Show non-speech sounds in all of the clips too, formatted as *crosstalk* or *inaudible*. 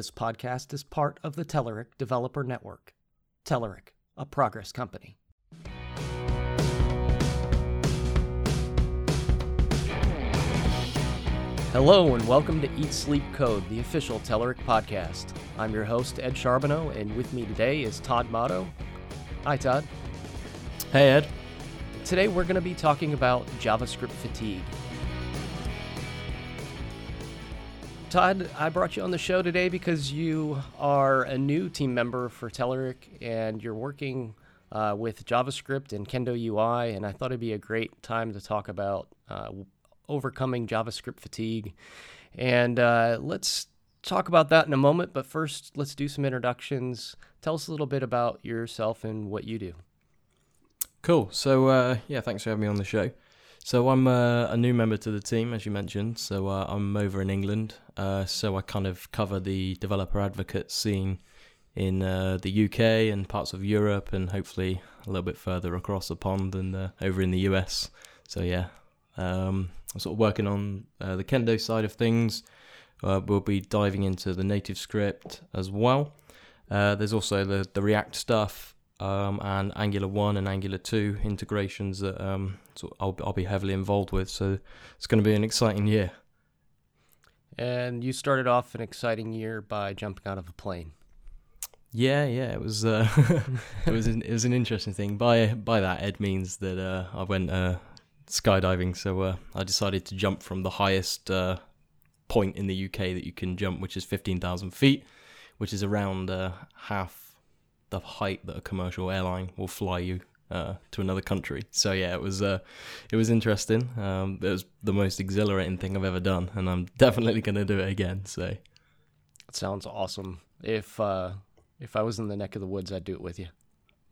This podcast is part of the Telerik Developer Network. Telerik, a progress company. Hello and welcome to Eat Sleep Code, the official Telerik podcast. I'm your host, Ed Charbonneau, and with me today is Todd Motto. Hi, Todd. Hey, Ed. Today we're going to be talking about JavaScript fatigue. Todd, I brought you on the show today because you are a new team member for Telerik and you're working uh, with JavaScript and Kendo UI, and I thought it'd be a great time to talk about uh, overcoming JavaScript fatigue. And uh, let's talk about that in a moment, but first, let's do some introductions. Tell us a little bit about yourself and what you do. Cool. So, uh, yeah, thanks for having me on the show. So, I'm uh, a new member to the team, as you mentioned. So, uh, I'm over in England. Uh, so, I kind of cover the developer advocate scene in uh, the UK and parts of Europe, and hopefully a little bit further across the pond and uh, over in the US. So, yeah, um, I'm sort of working on the Kendo side of things. We'll be diving into the NativeScript as well. There's also the, the React stuff um, and Angular 1 and Angular 2 integrations that um, so I'll, I'll be heavily involved with. So it's going to be an exciting year. And you started off an exciting year by jumping out of a plane. Yeah, yeah, it was uh, *laughs* it was an, it was an interesting thing. By by that, Ed means that uh, I went uh, skydiving. So uh, I decided to jump from the highest uh, point in the UK that you can jump, which is 15,000 feet, which is around uh, half the height that a commercial airline will fly you uh, to another country. So yeah, it was uh, it was interesting. Um, it was the most exhilarating thing I've ever done, and I'm definitely going to do it again. So it sounds awesome. If uh, if I was in the neck of the woods, I'd do it with you.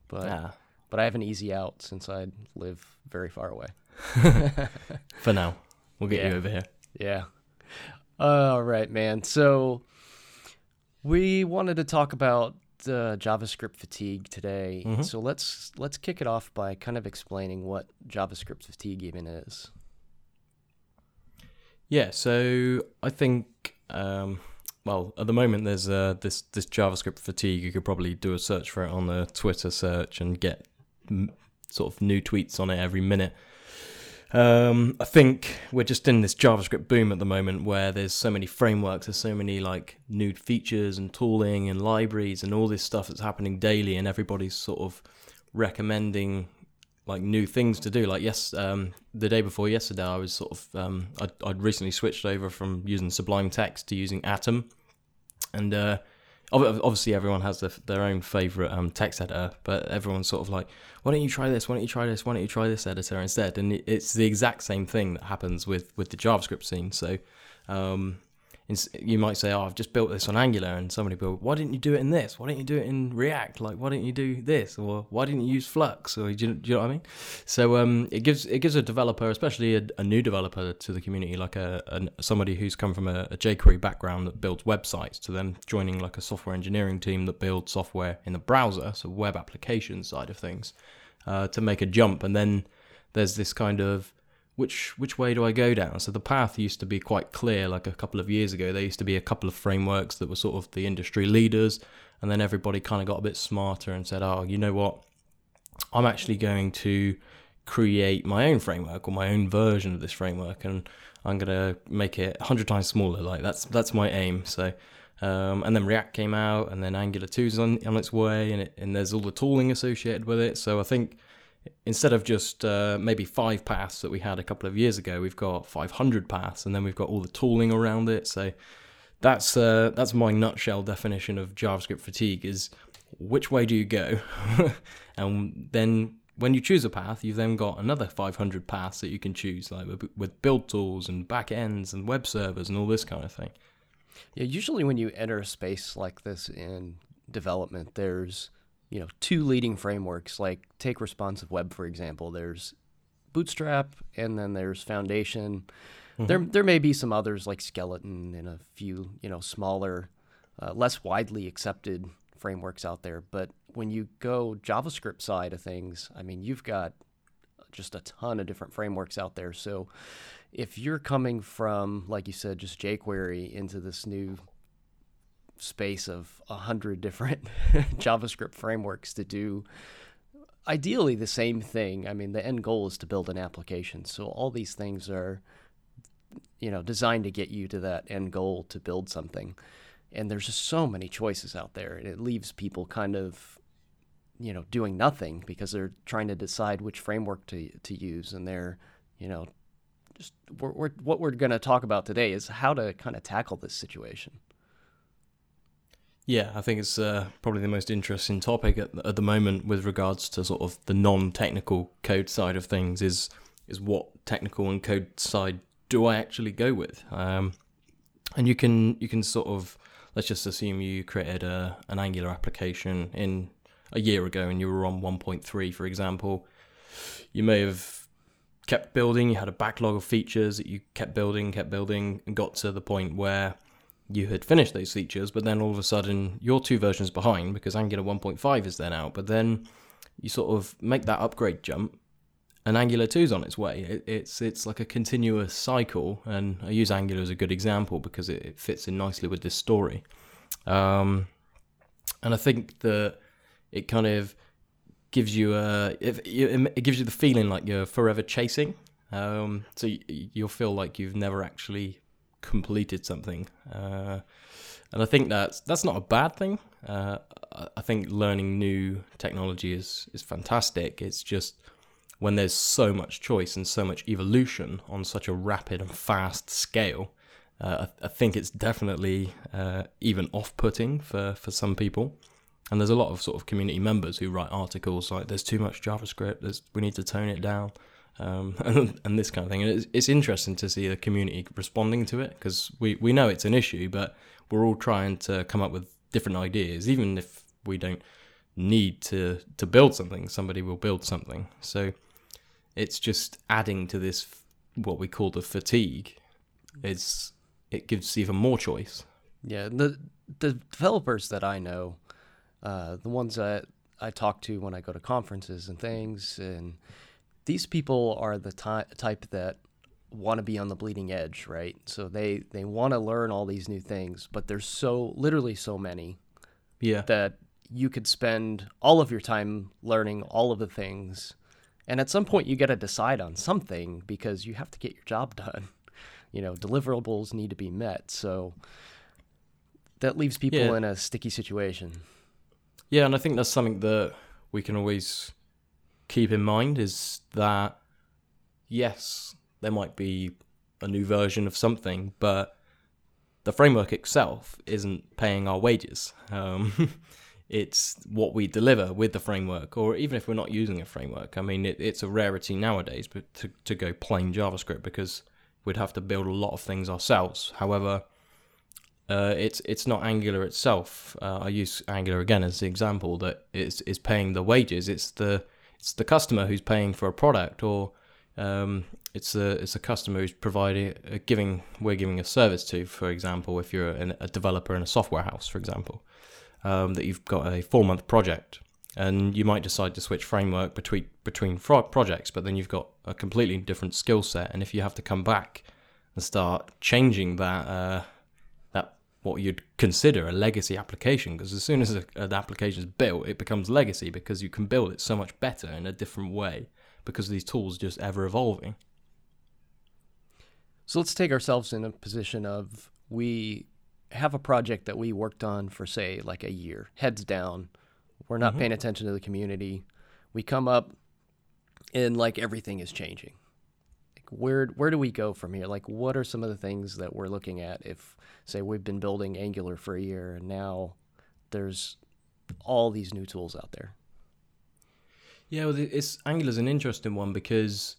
But yeah. but I have an easy out since I live very far away. *laughs* *laughs* For now, we'll get yeah. you over here. Yeah. All right, man. So we wanted to talk about uh, JavaScript fatigue today. Mm-hmm. So let's let's kick it off by kind of explaining what JavaScript fatigue even is. Yeah. So I think. Um, well, at the moment, there's uh, this this JavaScript fatigue. You could probably do a search for it on the Twitter search and get m- sort of new tweets on it every minute. Um, I think we're just in this JavaScript boom at the moment where there's so many frameworks, there's so many like new features and tooling and libraries and all this stuff that's happening daily, and everybody's sort of recommending like new things to do. Like yes, um, the day before yesterday, I was sort of um, I'd, I'd recently switched over from using Sublime Text to using Atom, and uh, obviously everyone has their, their own favorite um, text editor, but everyone's sort of like, why don't you try this? Why don't you try this? Why don't you try this editor instead? And it's the exact same thing that happens with with the JavaScript scene. So um, you might say, "Oh, I've just built this on Angular," and somebody will, "Why didn't you do it in this? Why didn't you do it in React? Like, why didn't you do this? Or why didn't you use Flux? Or do you, do you know what I mean?" So um, it gives it gives a developer, especially a, a new developer to the community, like a, a somebody who's come from a, a jQuery background that builds websites, to them joining like a software engineering team that builds software in the browser, so web application side of things, uh, to make a jump, and then there's this kind of which which way do I go down? So the path used to be quite clear. Like a couple of years ago, there used to be a couple of frameworks that were sort of the industry leaders, and then everybody kind of got a bit smarter and said, "Oh, you know what? I'm actually going to create my own framework or my own version of this framework, and I'm gonna make it hundred times smaller. Like that's that's my aim." So. Um, and then React came out, and then Angular 2 is on, on its way, and, it, and there's all the tooling associated with it. So I think instead of just uh, maybe five paths that we had a couple of years ago, we've got 500 paths, and then we've got all the tooling around it. So that's uh, that's my nutshell definition of JavaScript fatigue: is which way do you go, *laughs* and then when you choose a path, you've then got another 500 paths that you can choose, like with, build tools and backends and web servers and all this kind of thing. Yeah, usually when you enter a space like this in development, there's you know two leading frameworks like take responsive web for example. There's bootstrap and then there's foundation. Mm-hmm. there there may be some others like skeleton and a few you know smaller uh, less widely accepted frameworks out there. But when you go javascript side of things i mean you've got just a ton of different frameworks out there. So if you're coming from like you said just jquery into this new space of a hundred different *laughs* JavaScript frameworks to do ideally the same thing. I mean, the end goal is to build an application. So all these things are, you know, designed to get you to that end goal to build something. And there's just so many choices out there, and it leaves people kind of, you know, doing nothing because they're trying to decide which framework to to use, and they're, you know, just we're, we're, what we're going to talk about today is how to kind of tackle this situation. Yeah, I think it's uh, probably the most interesting topic at, at the moment with regards to sort of the non-technical code side of things. Is is what technical and code side do I actually go with? Um, and you can you can sort of let's just assume you created a an Angular application in a year ago and you were on 1.3, for example. You may have kept building. You had a backlog of features that you kept building, kept building, and got to the point where you had finished those features, but then all of a sudden you're two versions behind because Angular 1.5 is then out. But then you sort of make that upgrade jump, and Angular 2 is on its way. It, it's it's like a continuous cycle, and I use Angular as a good example because it, it fits in nicely with this story. Um, and I think that it kind of gives you a it, it gives you the feeling like you're forever chasing. Um, so you, you'll feel like you've never actually completed something. Uh, and I think that's that's not a bad thing. Uh, I think learning new technology is is fantastic. It's just when there's so much choice and so much evolution on such a rapid and fast scale, uh, I, I, think it's definitely uh, even off-putting for for some people. And there's a lot of sort of community members who write articles like, "There's too much JavaScript. We need to tone it down." Um, *laughs* and, and, this kind of thing. And it's, it's interesting to see the community responding to it because we, we know it's an issue, but we're all trying to come up with different ideas. Even if we don't need to to build something, somebody will build something. So it's just adding to this what we call the fatigue. It's it gives even more choice. Yeah, the the developers that I know, uh, the ones that I talk to when I go to conferences and things, and these people are the ty- type that want to be on the bleeding edge, right? So they they want to learn all these new things, but there's so literally so many, yeah, that you could spend all of your time learning all of the things, and at some point you got to decide on something because you have to get your job done. *laughs* You know, deliverables need to be met, so that leaves people yeah. in a sticky situation. Yeah, and I think that's something that we can always keep in mind is that yes, there might be a new version of something, but the framework itself isn't paying our wages. Um, *laughs* it's what we deliver with the framework, or even if we're not using a framework. I mean, it, it's a rarity nowadays, but to, to go plain JavaScript because we'd have to build a lot of things ourselves. However, uh, it's it's not Angular itself. Uh, I use Angular again as the example that is is paying the wages. It's the it's the customer who's paying for a product, or um, it's a it's a customer who's providing uh, giving we're giving a service to. For example, if you're an, a developer in a software house, for example, um, that you've got a four month project, and you might decide to switch framework between between projects, but then you've got a completely different skill set, and if you have to come back and start changing that. Uh, what you'd consider a legacy application because as soon as a, an application is built, it becomes legacy because you can build it so much better in a different way because these tools are just ever evolving. So let's take ourselves in a position of we have a project that we worked on for say like a year, heads down. We're not mm-hmm. paying attention to the community. We come up and like everything is changing. Where where do we go from here? Like what are some of the things that we're looking at if say we've been building Angular for a year and now there's all these new tools out there. Yeah, well, it's Angular's an interesting one because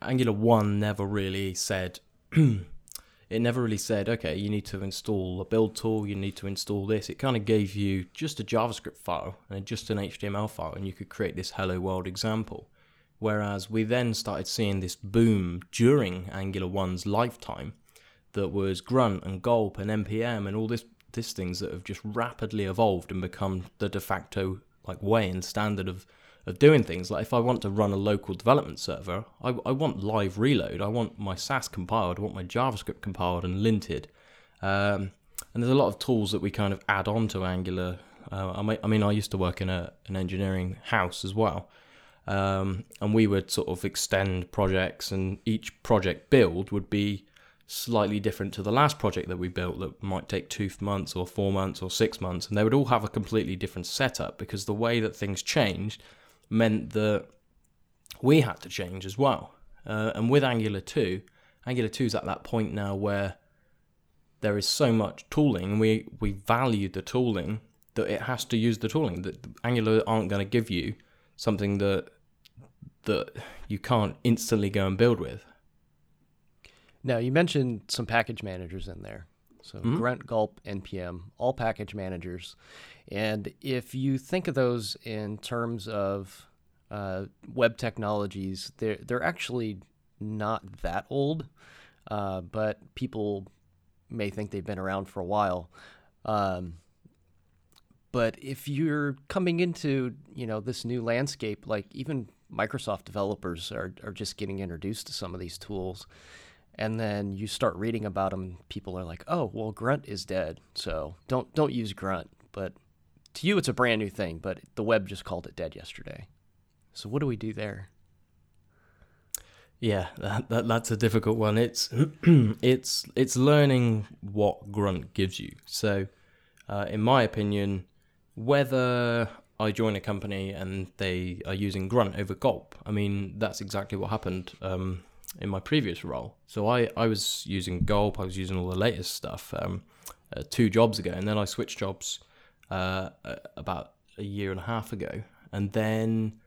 Angular one never really said *clears throat* it never really said okay you need to install a build tool you need to install this it kind of gave you just a javascript file and just an html file and you could create this hello world example whereas we then started seeing this boom during angular 1's lifetime that was grunt and gulp and npm and all this this things that have just rapidly evolved and become the de facto like way and standard of of doing things like if I want to run a local development server, I, I want live reload. I want my Sass compiled. I want my JavaScript compiled and linted. Um, and there's a lot of tools that we kind of add on to Angular. Uh, I mean, I used to work in a, an engineering house as well, um, and we would sort of extend projects, and each project build would be slightly different to the last project that we built that might take two months or four months or six months, and they would all have a completely different setup because the way that things changed meant that we had to change as well. Uh, and with Angular 2, Angular 2 is at that point now where there is so much tooling, we, we value the tooling that it has to use the tooling. That Angular aren't going to give you something that that you can't instantly go and build with. Now, you mentioned some package managers in there. So mm-hmm. Grunt, Gulp, NPM, all package managers. And if you think of those in terms of uh, web technologies, they're, they're actually not that old, uh, but people may think they've been around for a while. Um, but if you're coming into you know this new landscape, like even Microsoft developers are, are just getting introduced to some of these tools. And then you start reading about them, people are like, "Oh, well, Grunt is dead, so don't don't use Grunt." But to you, it's a brand new thing, but the web just called it dead yesterday. So what do we do there? Yeah, that, that that's a difficult one. It's *clears throat* it's it's learning what Grunt gives you. So, uh, in my opinion, whether I join a company and they are using Grunt over Gulp. I mean, that's exactly what happened um, in my previous role. So I, I was using Gulp, I was using all the latest stuff um, uh, two jobs ago, and then I switched jobs uh, about a year and a half ago. And then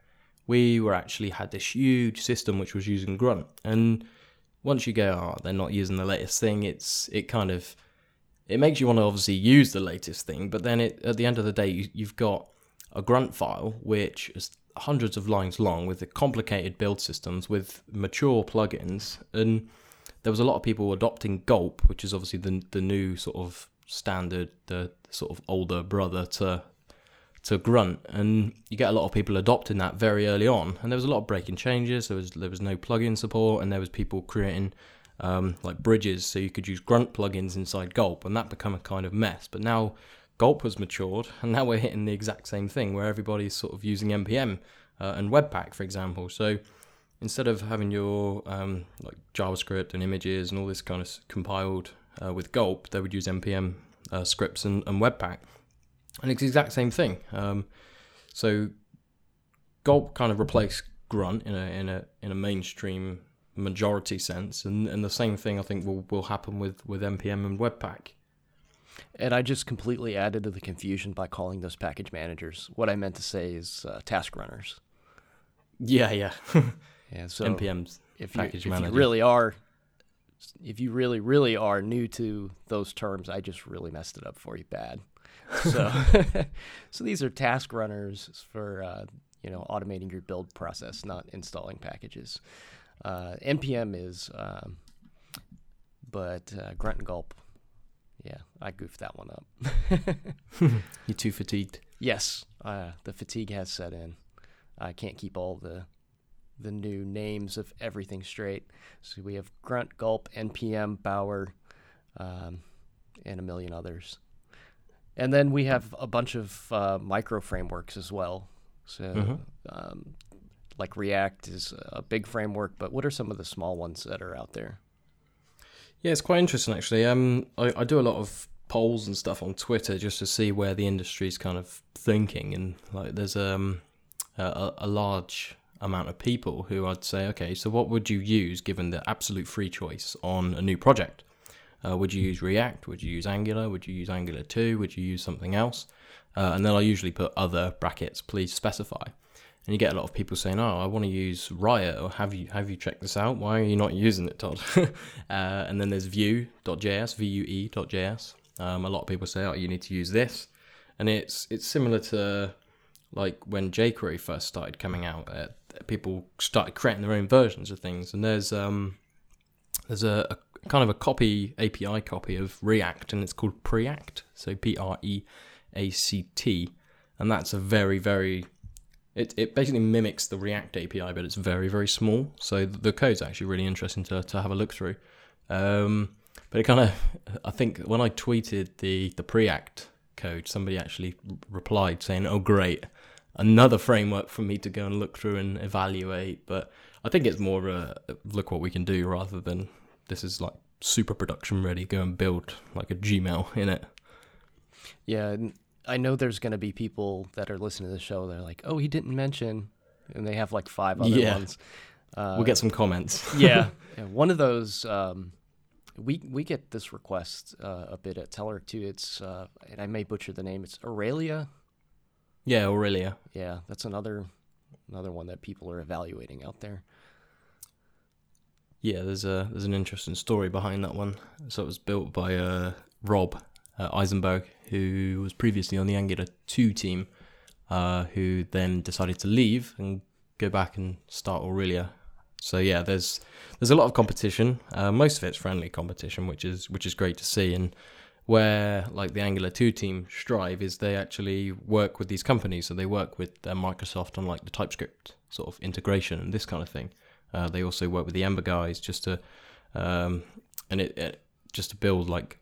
we were actually had this huge system which was using Grunt. And once you go, oh, they're not using the latest thing, it's it kind of it makes you want to obviously use the latest thing, but then it, at the end of the day, you, you've got a grunt file which is hundreds of lines long with complicated build systems with mature plugins. And there was a lot of people adopting gulp which is obviously the the new sort of standard the sort of older brother to to grunt. And you get a lot of people adopting that very early on. And there was a lot of breaking changes. There was there was no plugin support and there was people creating um, like bridges so you could use grunt plugins inside gulp and that become a kind of mess. But now Gulp has matured, and now we're hitting the exact same thing where everybody's sort of using npm uh, and Webpack, for example. So instead of having your um, like JavaScript and images and all this kind of compiled uh, with Gulp, they would use npm uh, scripts and, and, Webpack, and it's the exact same thing. Um, so Gulp kind of replaced Grunt in a in a in a mainstream majority sense, and, and the same thing I think will, will happen with, with npm and Webpack. And I just completely added to the confusion by calling those package managers. What I meant to say is uh, task runners. Yeah, yeah. *laughs* yeah, so npm's if package you. If you really are, if you really, really are new to those terms, I just really messed it up for you bad. So, *laughs* so these are task runners for uh, you know automating your build process, not installing packages. Uh, npm is, um, but uh, Grunt and Gulp yeah, I goofed that one up. *laughs* You're too fatigued. Yes, uh, the fatigue has set in. I can't keep all the the new names of everything straight. So we have Grunt, Gulp, NPM, Bower, um, and a million others. And then we have a bunch of uh, micro frameworks as well. So, mm-hmm. um, like React is a big framework, but what are some of the small ones that are out there? Yeah, it's quite interesting actually. Um, I, I do a lot of polls and stuff on Twitter just to see where the industry's kind of thinking, and like there's um a, a large amount of people who I'd say, okay, so what would you use given the absolute free choice on a new project? Uh, would you use React? Would you use Angular? Would you use Angular 2? Would you use something else? Uh, and then I usually put other brackets, please specify and you get a lot of people saying, "Oh, I want to use Riot," or "Have you have you checked this out? Why are you not using it, Todd?" *laughs* uh, and then there's Vue.js, Vue.js. Um, a lot of people say, "Oh, you need to use this," and it's it's similar to like when jQuery first started coming out. Uh, people started creating their own versions of things, and there's um there's a, a kind of a copy API copy of React, and it's called Preact, so P R E A C T, and that's a very very it, it basically mimics the React API, but it's very, very small. So the code's actually really interesting to, to have a look through. Um, But it kind of, I think when I tweeted the the Preact code, somebody actually replied saying, "Oh, great, another framework for me to go and look through and evaluate." But I think it's more uh, look what we can do rather than this is like super production ready. Go and build like a Gmail in it. Yeah, I know there's going to be people that are listening to the show. They're like, "Oh, he didn't mention," and they have like five other Yeah. ones. Uh, we'll get some comments. *laughs* yeah, *laughs* yeah. One of those. Um, we we get this request uh, a bit at Telerik too. It's uh, and I may butcher the name. It's Aurelia. yeah, Aurelia. Yeah, that's another another one that people are evaluating out there. Yeah, there's a there's an interesting story behind that one. So it was built by uh, Rob uh, Eisenberg, who was previously on the Angular 2 team, uh, who then decided to leave and go back and start Aurelia. So yeah, there's there's a lot of competition. Uh, most of it's friendly competition, which is which is great to see. And where like the Angular 2 team strive is they actually work with these companies. So they work with uh, Microsoft on like the TypeScript sort of integration and this kind of thing. Uh, they also work with the Ember guys just to, um, and it, it just to build like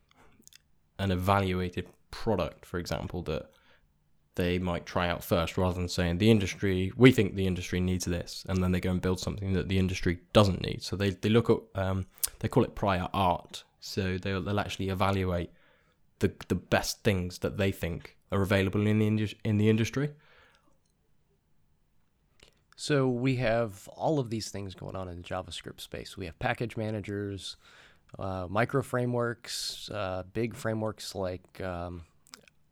an evaluated product, for example, that they might try out first, rather than saying the industry we think the industry needs this, and then they go and build something that the industry doesn't need. So they they look at um, they call it prior art. So they'll they'll actually evaluate the the best things that they think are available in the indus- in the industry. So we have all of these things going on in the JavaScript space. We have package managers, uh, micro frameworks, uh, big frameworks like um,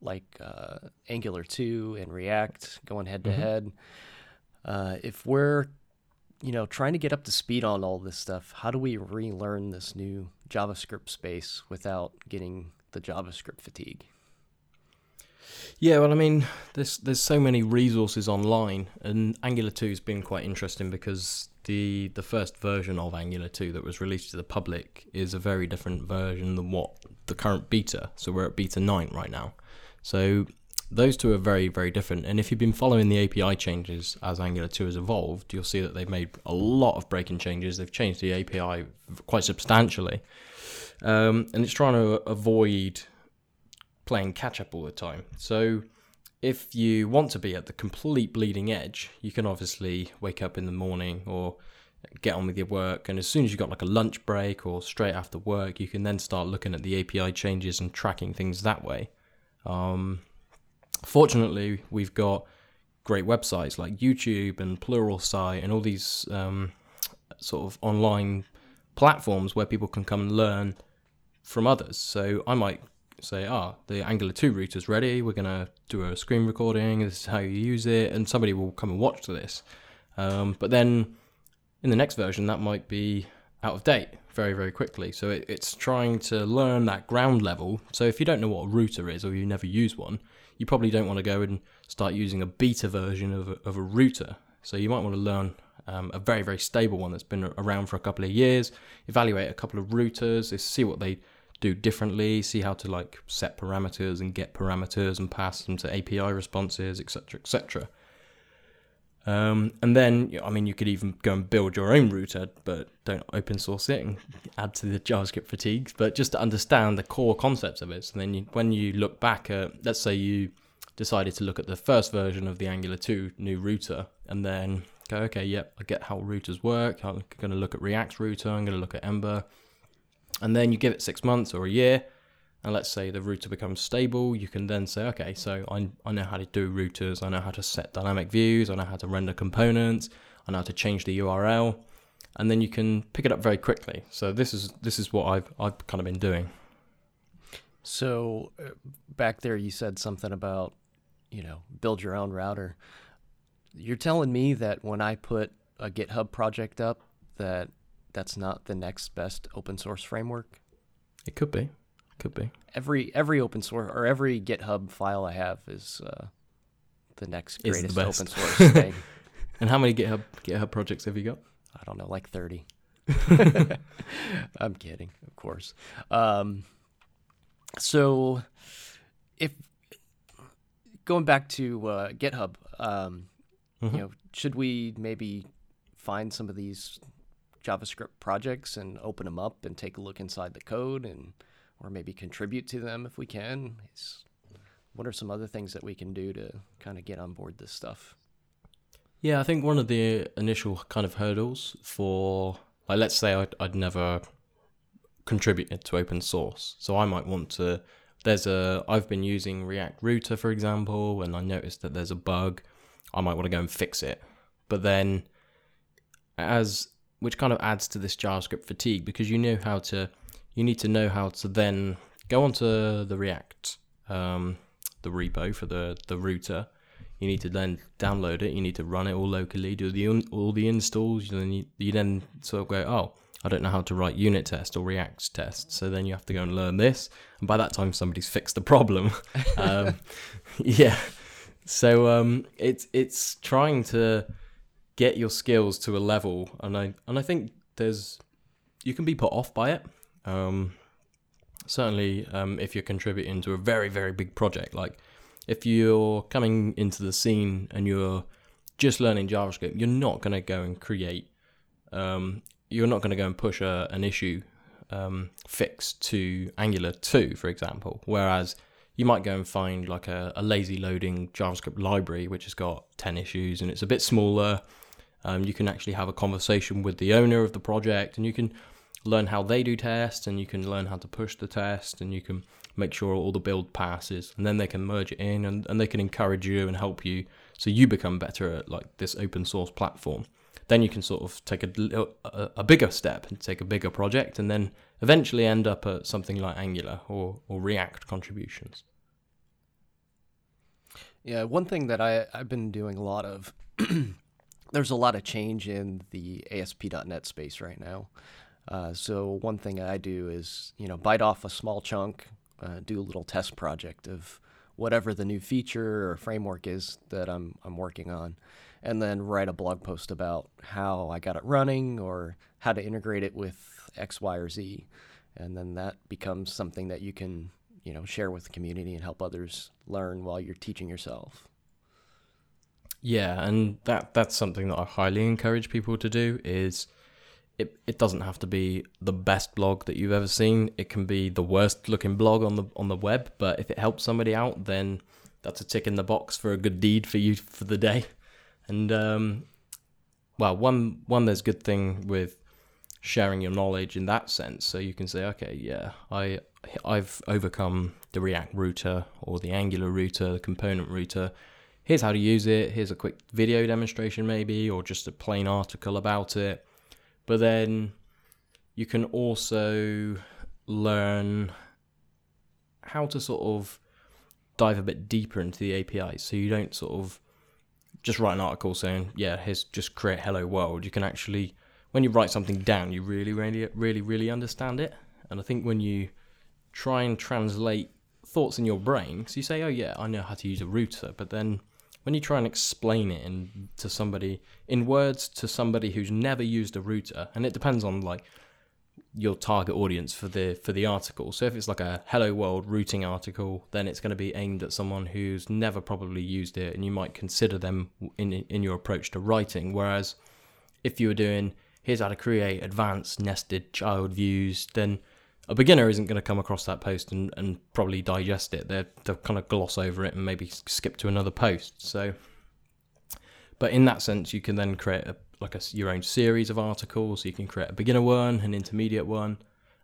like uh, Angular 2 and React going head to Mhm. head. Uh, If we're you know trying to get up to speed on all this stuff, how do we relearn this new JavaScript space without getting the JavaScript fatigue? Yeah, well, I mean, there's there's so many resources online, and Angular 2 has been quite interesting because the the first version of Angular 2 that was released to the public is a very different version than what the current beta. So we're at beta 9 right now. So those two are very very different. And if you've been following the API changes as Angular 2 has evolved, you'll see that they've made a lot of breaking changes. They've changed the API quite substantially, um, and it's trying to avoid playing catch up all the time. So if you want to be at the complete bleeding edge, you can obviously wake up in the morning or get on with your work and as soon as you've got like a lunch break or straight after work, you can then start looking at the API changes and tracking things that way. Um, fortunately, we've got great websites like YouTube and Pluralsight and all these um, sort of online platforms where people can come and learn from others. So I might say, ah, the Angular 2 router's ready. We're going to do a screen recording. This is how you use it. And somebody will come and watch this. Um, but then in the next version, that might be out of date very, very quickly. So it, it's trying to learn that ground level. So if you don't know what a router is or you never use one, you probably don't want to go and start using a beta version of a, of a router. So you might want to learn um, a very, very stable one that's been around for a couple of years, evaluate a couple of routers, see what they do differently, see how to like set parameters and get parameters and pass them to API responses, etc., etc. Um, and then, I mean, you could even go and build your own router, but don't open source it and add to the JavaScript fatigues. But just to understand the core concepts of it. So then, you, when you look back at, let's say you decided to look at the first version of the Angular 2 new router, and then go, okay, yep, I get how routers work. I'm going to look at React's router. I'm going to look at Ember and then you give it six months or a year and let's say the router becomes stable you can then say okay so I, I know how to do routers i know how to set dynamic views i know how to render components i know how to change the url and then you can pick it up very quickly so this is this is what i've i've kind of been doing So uh, back there, you said something about, you know, build your own router. You're telling me that when I put a GitHub project up, that that's not the next best open source framework. it could be could be Every every open source or every GitHub file I have is uh, the next Is the greatest open source thing. *laughs* and how many github github projects have you got I don't know, like 30. *laughs* *laughs* I'm kidding, of course. Um, so, if going back to uh, GitHub, um, Mhm. you know, should we maybe find some of these JavaScript projects and open them up and take a look inside the code and or maybe contribute to them if we can. It's, what are some other things that we can do to kind of get on board this stuff? Yeah, I think one of the initial kind of hurdles for, like, let's say I'd, I'd never contributed to open source. So I might want to, there's a, I've been using React Router, for example, and I noticed that there's a bug. I might want to go and fix it. But then, as, which kind of adds to this JavaScript fatigue because you know how to, you need to know how to then go onto the React, um, the repo for the, the router you need to then download it. You need to run it all locally, do the un- all the installs. Then you, you then sort of go, oh, I don't know how to write unit test or React test. So then you have to go and learn this. And by that time, somebody's fixed the problem. *laughs* um, *laughs* yeah. So um, it's it's trying to get your skills to a level, and I and I think there's you can be put off by it. Um, certainly, um, if you're contributing to a very very big project like if you're coming into the scene and you're just learning JavaScript, you're not going to go and create, um, you're not going to go and push a, an issue um, fix to Angular 2, for example. Whereas you might go and find like a, a, lazy loading JavaScript library, which has got 10 issues and it's a bit smaller. Um, you can actually have a conversation with the owner of the project and you can learn how they do tests and you can learn how to push the test and you can make sure all the build passes, and then they can merge it in and, and they can encourage you and help you so you become better at like this open source platform. Then you can sort of take a, a, a bigger step and take a bigger project, and then eventually end up at something like Angular or, or React contributions. Yeah, one thing that I, I've been doing a lot of, *clears throat* there's a lot of change in the ASP.NET space right now. Uh, so one thing I do is, you know, bite off a small chunk, uh, do a little test project of whatever the new feature or framework is that I'm I'm working on, and then write a blog post about how I got it running or how to integrate it with X, Y, or Z, and then that becomes something that you can you know share with the community and help others learn while you're teaching yourself. Yeah, and that that's something that I highly encourage people to do is it, it doesn't have to be the best blog that you've ever seen. It can be the worst looking blog on the on the web, but if it helps somebody out, then that's a tick in the box for a good deed for you for the day. And um, well, one one there's good thing with sharing your knowledge in that sense. So you can say, okay, yeah, I I've overcome the React router or the Angular router, the component router. Here's how to use it. Here's a quick video demonstration, maybe, or just a plain article about it but then you can also learn how to sort of dive a bit deeper into the API So you don't sort of just write an article saying, yeah, here's just create hello world. You can actually, when you write something down, you really, really, really, really understand it. And I think when you try and translate thoughts in your brain, so you say, oh yeah, I know how to use a router, but then when you try and explain it in, to somebody in words to somebody who's never used a router, and it depends on like your target audience for the for the article. So if it's like a hello world routing article, then it's going to be aimed at someone who's never probably used it, and you might consider them in in your approach to writing. Whereas if you were doing here's how to create advanced nested child views, then a beginner isn't going to come across that post and, and probably digest it. They're, they'll kind of gloss over it and maybe skip to another post. So, but in that sense, you can then create a, like a, your own series of articles. You can create a beginner one, an intermediate one,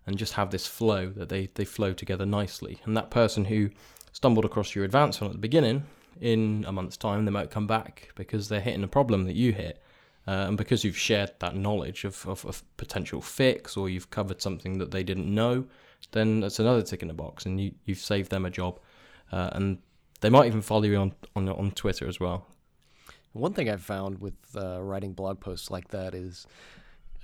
and just have this flow that they, they flow together nicely. And that person who stumbled across your advanced one at the beginning, in a month's time, they might come back because they're hitting a problem that you hit uh, and because you've shared that knowledge of, of, of, potential fix or you've covered something that they didn't know, then that's another tick in the box and you, you've saved them a job. Uh, and they might even follow you on, on, on Twitter as well. One thing I've found with uh, writing blog posts like that is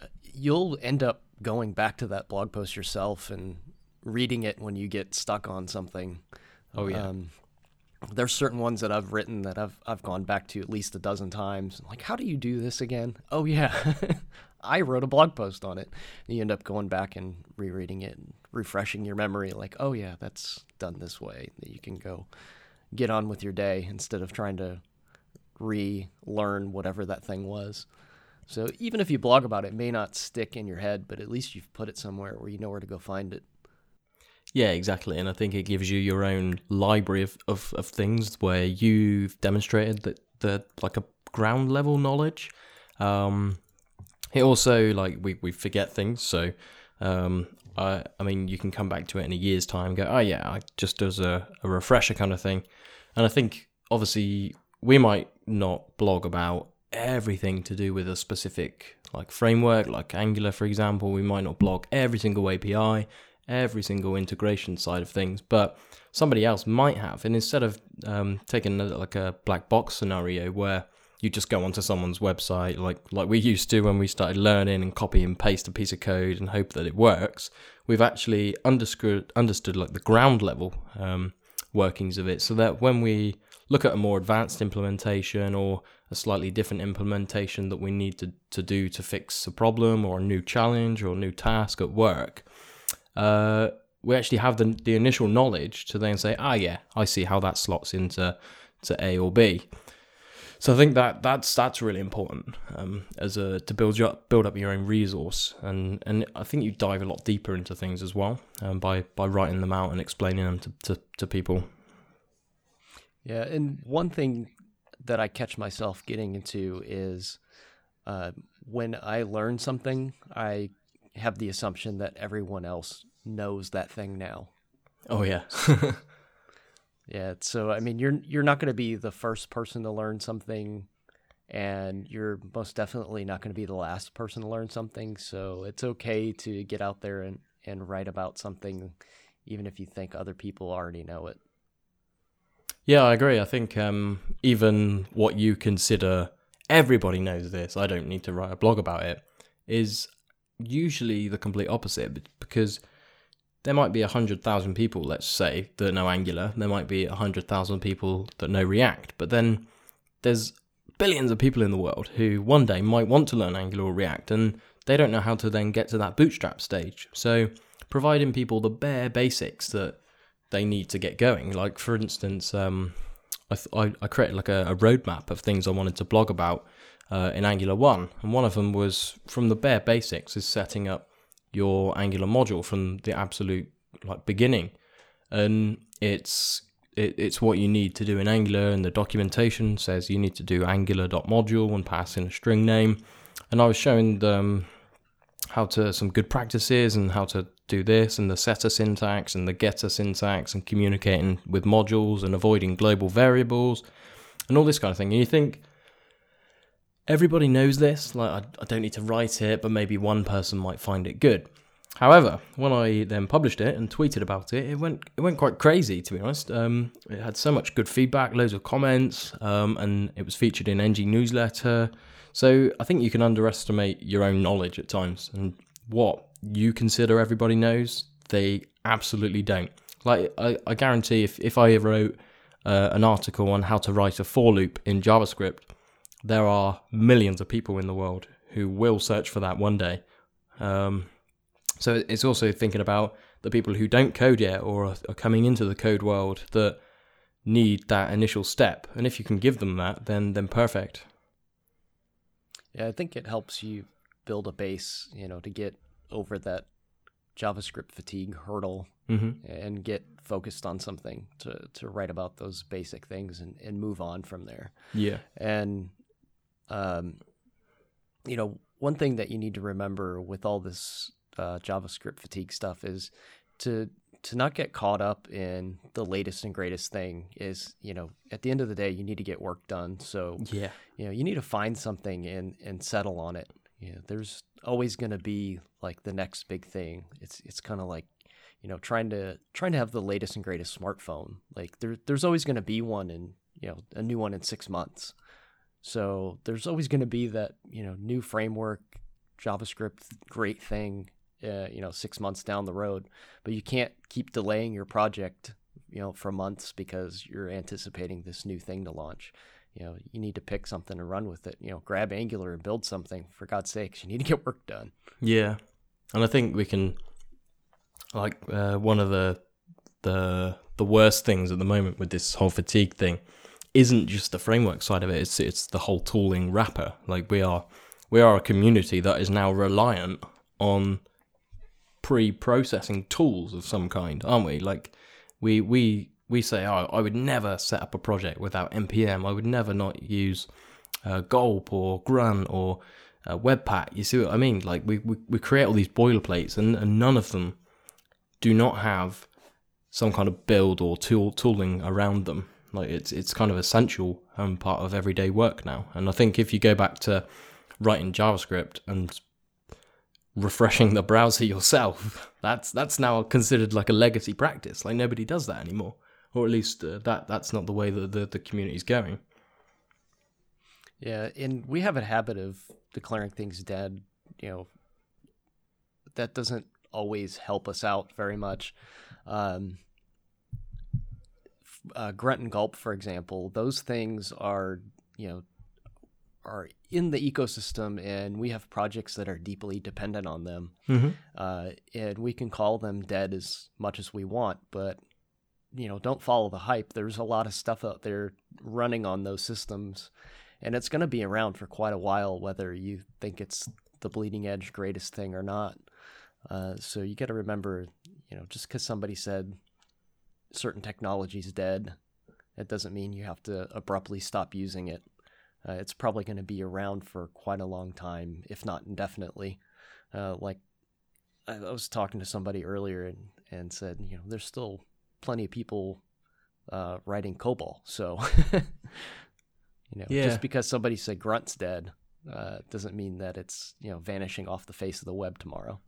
uh, you'll end up going back to that blog post yourself and reading it when you get stuck on something. Oh, yeah. Um, there's certain ones that I've written that I've I've gone back to at least a dozen times. Like, how do you do this again? Oh yeah, *laughs* I wrote a blog post on it. And you end up going back and rereading it, and refreshing your memory. Like, oh yeah, that's done this way. That you can go get on with your day instead of trying to relearn whatever that thing was. So even if you blog about it, it may not stick in your head, but at least you've put it somewhere where you know where to go find it. Yeah, exactly. And I think it gives you your own library of, of, of things where you've demonstrated that the like a ground level knowledge. Um, it also like we, we forget things, so um, I I mean you can come back to it in a year's time, go oh yeah, I just as a, a refresher kind of thing. And I think obviously we might not blog about everything to do with a specific like framework, like Angular for example. We might not blog every single API, every single integration side of things, but somebody else might have. And instead of um, taking a, like a black box scenario where you just go onto someone's website like like we used to when we started learning and copy and paste a piece of code and hope that it works. We've actually understood understood like the ground level um, workings of it, so that when we look at a more advanced implementation or a slightly different implementation that we need to, to do to fix a problem or a new challenge or a new task at work, uh, we actually have the, the initial knowledge to then say, ah, yeah, I see how that slots into to A or B. So I think that that's that's really important um, as a to build your build up your own resource, and and I think you dive a lot deeper into things as well um, by by writing them out and explaining them to, to, to people. Yeah, and one thing that I catch myself getting into is uh, when I learn something, I have the assumption that everyone else knows that thing now. Oh yeah. *laughs* yeah, so I mean you're you're not going to be the first person to learn something and you're most definitely not going to be the last person to learn something, so it's okay to get out there and and write about something even if you think other people already know it. Yeah, I agree. I think um, even what you consider everybody knows this, I don't need to write a blog about it, is usually the complete opposite because there might be 100,000 people, let's say, that know Angular. There might be 100,000 people that know React. But then there's billions of people in the world who one day might want to learn Angular or React and they don't know how to then get to that bootstrap stage. So providing people the bare basics that they need to get going. Like for instance, um, I, th- I, created like a, a, roadmap of things I wanted to blog about uh, in Angular One, and one of them was from the bare basics is setting up your Angular module from the absolute like beginning, and it's it, it's what you need to do in Angular, and the documentation says you need to do Angular.module and pass in a string name, and I was showing them how to some good practices and how to do this and the setter syntax and the getter syntax and communicating with modules and avoiding global variables and all this kind of thing. And you think everybody knows this, like I, I don't need to write it, but maybe one person might find it good. However, when I then published it and tweeted about it, it went it went quite crazy to be honest. Um, it had so much good feedback, loads of comments, um, and it was featured in NG newsletter. So I think you can underestimate your own knowledge at times, and what you consider everybody knows, they absolutely don't. Like I, I guarantee, if if I wrote uh, an article on how to write a for loop in JavaScript, there are millions of people in the world who will search for that one day. Um, so it's also thinking about the people who don't code yet or are, coming into the code world that need that initial step. And if you can give them that, then then perfect. Yeah, I think it helps you build a base, you know, to get over that JavaScript fatigue hurdle mm-hmm. and get focused on something to, to write about those basic things and, and move on from there. Yeah. And, um, you know, one thing that you need to remember with all this uh, JavaScript fatigue stuff is to to not get caught up in the latest and greatest thing is you know at the end of the day you need to get work done. So yeah. you know you need to find something and and settle on it. You know, there's always going to be like the next big thing. It's it's kind of like you know trying to trying to have the latest and greatest smartphone. Like there there's always going to be one and you know a new one in 6 months so there's always going to be that you know new framework javascript great thing uh, you know six months down the road but you can't keep delaying your project you know for months because you're anticipating this new thing to launch. You know you need to pick something and run with it you know grab angular and build something for god's sakes you need to get work done. Yeah and i think we can like uh, one of the the the worst things at the moment with this whole fatigue thing isn't just the framework side of it it's it's the whole tooling wrapper like we are we are a community that is now reliant on pre-processing tools of some kind, aren't we? Like we we we say, oh, I would never set up a project without npm. I would never not use uh, Gulp or Grunt or uh, Webpack. You see what I mean? Like we, we, we create all these boilerplates, and, and none of them do not have some kind of build or tool tooling around them. Like it's it's kind of essential and part of everyday work now. And I think if you go back to writing JavaScript and refreshing the browser *laughs* yourself, that's that's now considered like a legacy practice. Like nobody does that anymore, or at least uh, that that's not the way that the the community's going. Yeah, and we have a habit of declaring things dead. You know, that doesn't always help us out very much. Um, uh, grunt and gulp, for example, those things are you know are in the ecosystem, and we have projects that are deeply dependent on them. Mm-hmm. Uh, and we can call them dead as much as we want, but you know, don't follow the hype. There's a lot of stuff out there running on those systems, and it's going to be around for quite a while, whether you think it's the bleeding edge greatest thing or not. Uh, so you got to remember, you know, just because somebody said certain technology is dead, it doesn't mean you have to abruptly stop using it. Uh, it's probably going to be around for quite a long time, if not indefinitely. Uh, like I, I was talking to somebody earlier and, and said, you know, there's still plenty of people uh, writing COBOL. So, *laughs* you know, Yeah. just because somebody said Grunt's dead uh, doesn't mean that it's you know vanishing off the face of the web tomorrow.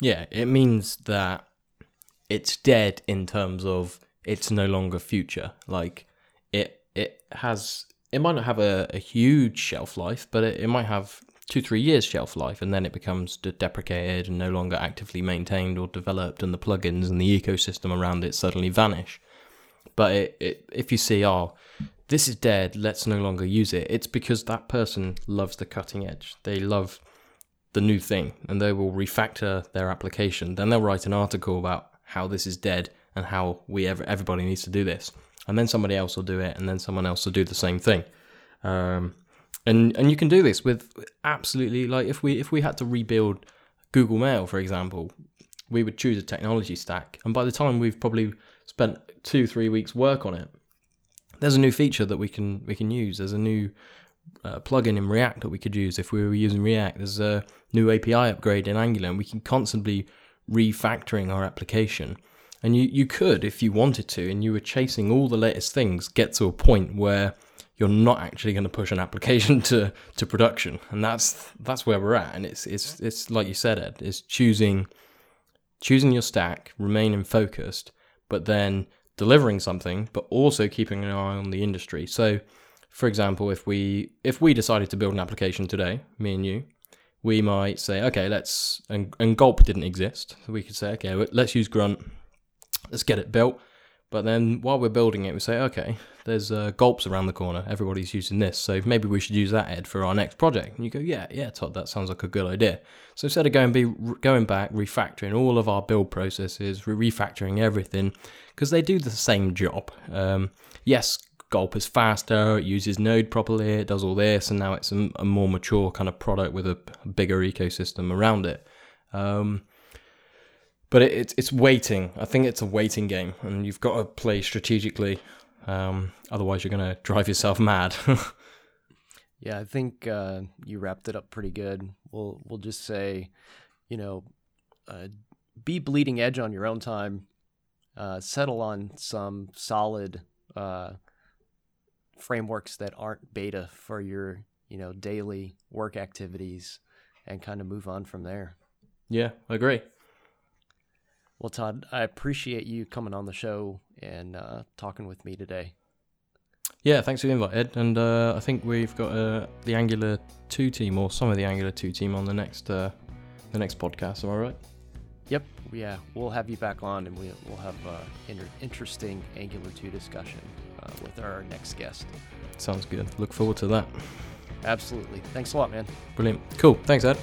Yeah, it means that it's dead in terms of it's no longer future. Like it it has it might not have a, a huge shelf life, but it, it might have two, three years shelf life and then it becomes de- deprecated and no longer actively maintained or developed and the plugins and the ecosystem around it suddenly vanish. But it, it, if you see, oh, this is dead, let's no longer use it, it's because that person loves the cutting edge. They love the new thing and they will refactor their application. Then they'll write an article about how this is dead and how we ever, everybody needs to do this. And then somebody else will do it and then someone else will do the same thing. Um, and and you can do this with absolutely like if we if we had to rebuild Google Mail for example, we would choose a technology stack and by the time we've probably spent 2 3 weeks work on it, there's a new feature that we can we can use. There's a new uh, plugin in React that we could use if we were using React. There's a new API upgrade in Angular, and we can constantly refactoring our application. And you, you could, if you wanted to, and you were chasing all the latest things, get to a point where you're not actually going to push an application *laughs* to, to production, and that's that's where we're at. And it's it's it's like you said, Ed, it's choosing choosing your stack, remaining focused, but then delivering something, but also keeping an eye on the industry. So, for example, if we if we decided to build an application today, me and you, we might say, okay, let's and, and Gulp didn't exist, so we could say, okay, let's use Grunt, let's get it built. But then while we're building it, we say, okay, there's uh, Gulps around the corner. Everybody's using this, so maybe we should use that Ed for our next project. And you go, yeah, yeah, Todd, that sounds like a good idea. So instead of going be going back, refactoring all of our build processes, refactoring everything, because they do the same job. Um, yes, Gulp is faster, it uses Node properly, it does all this, and now it's a, a more mature kind of product with a bigger ecosystem around it. Um, but it, it's it's waiting. I think it's a waiting game, and you've got to play strategically. Um, otherwise, you're going to drive yourself mad. *laughs* Yeah, I think uh, you wrapped it up pretty good. We'll we'll just say, you know, uh, be bleeding edge on your own time. Uh, settle on some solid uh, frameworks that aren't beta for your you know daily work activities, and kind of move on from there. yeah, I agree. Well, Todd, I appreciate you coming on the show and uh, talking with me today. Yeah, thanks for the invite, Ed. And uh, I think we've got uh, the Angular two team, or some of the Angular two team, on the next uh, the next podcast. Am I right? Yep, yeah, we'll have you back on, and we, we'll have uh, inter- interesting Angular 2 discussion uh, with our next guest. Sounds good. Look forward to that. Absolutely. Thanks a lot, man. Brilliant. Cool. Thanks, Ed.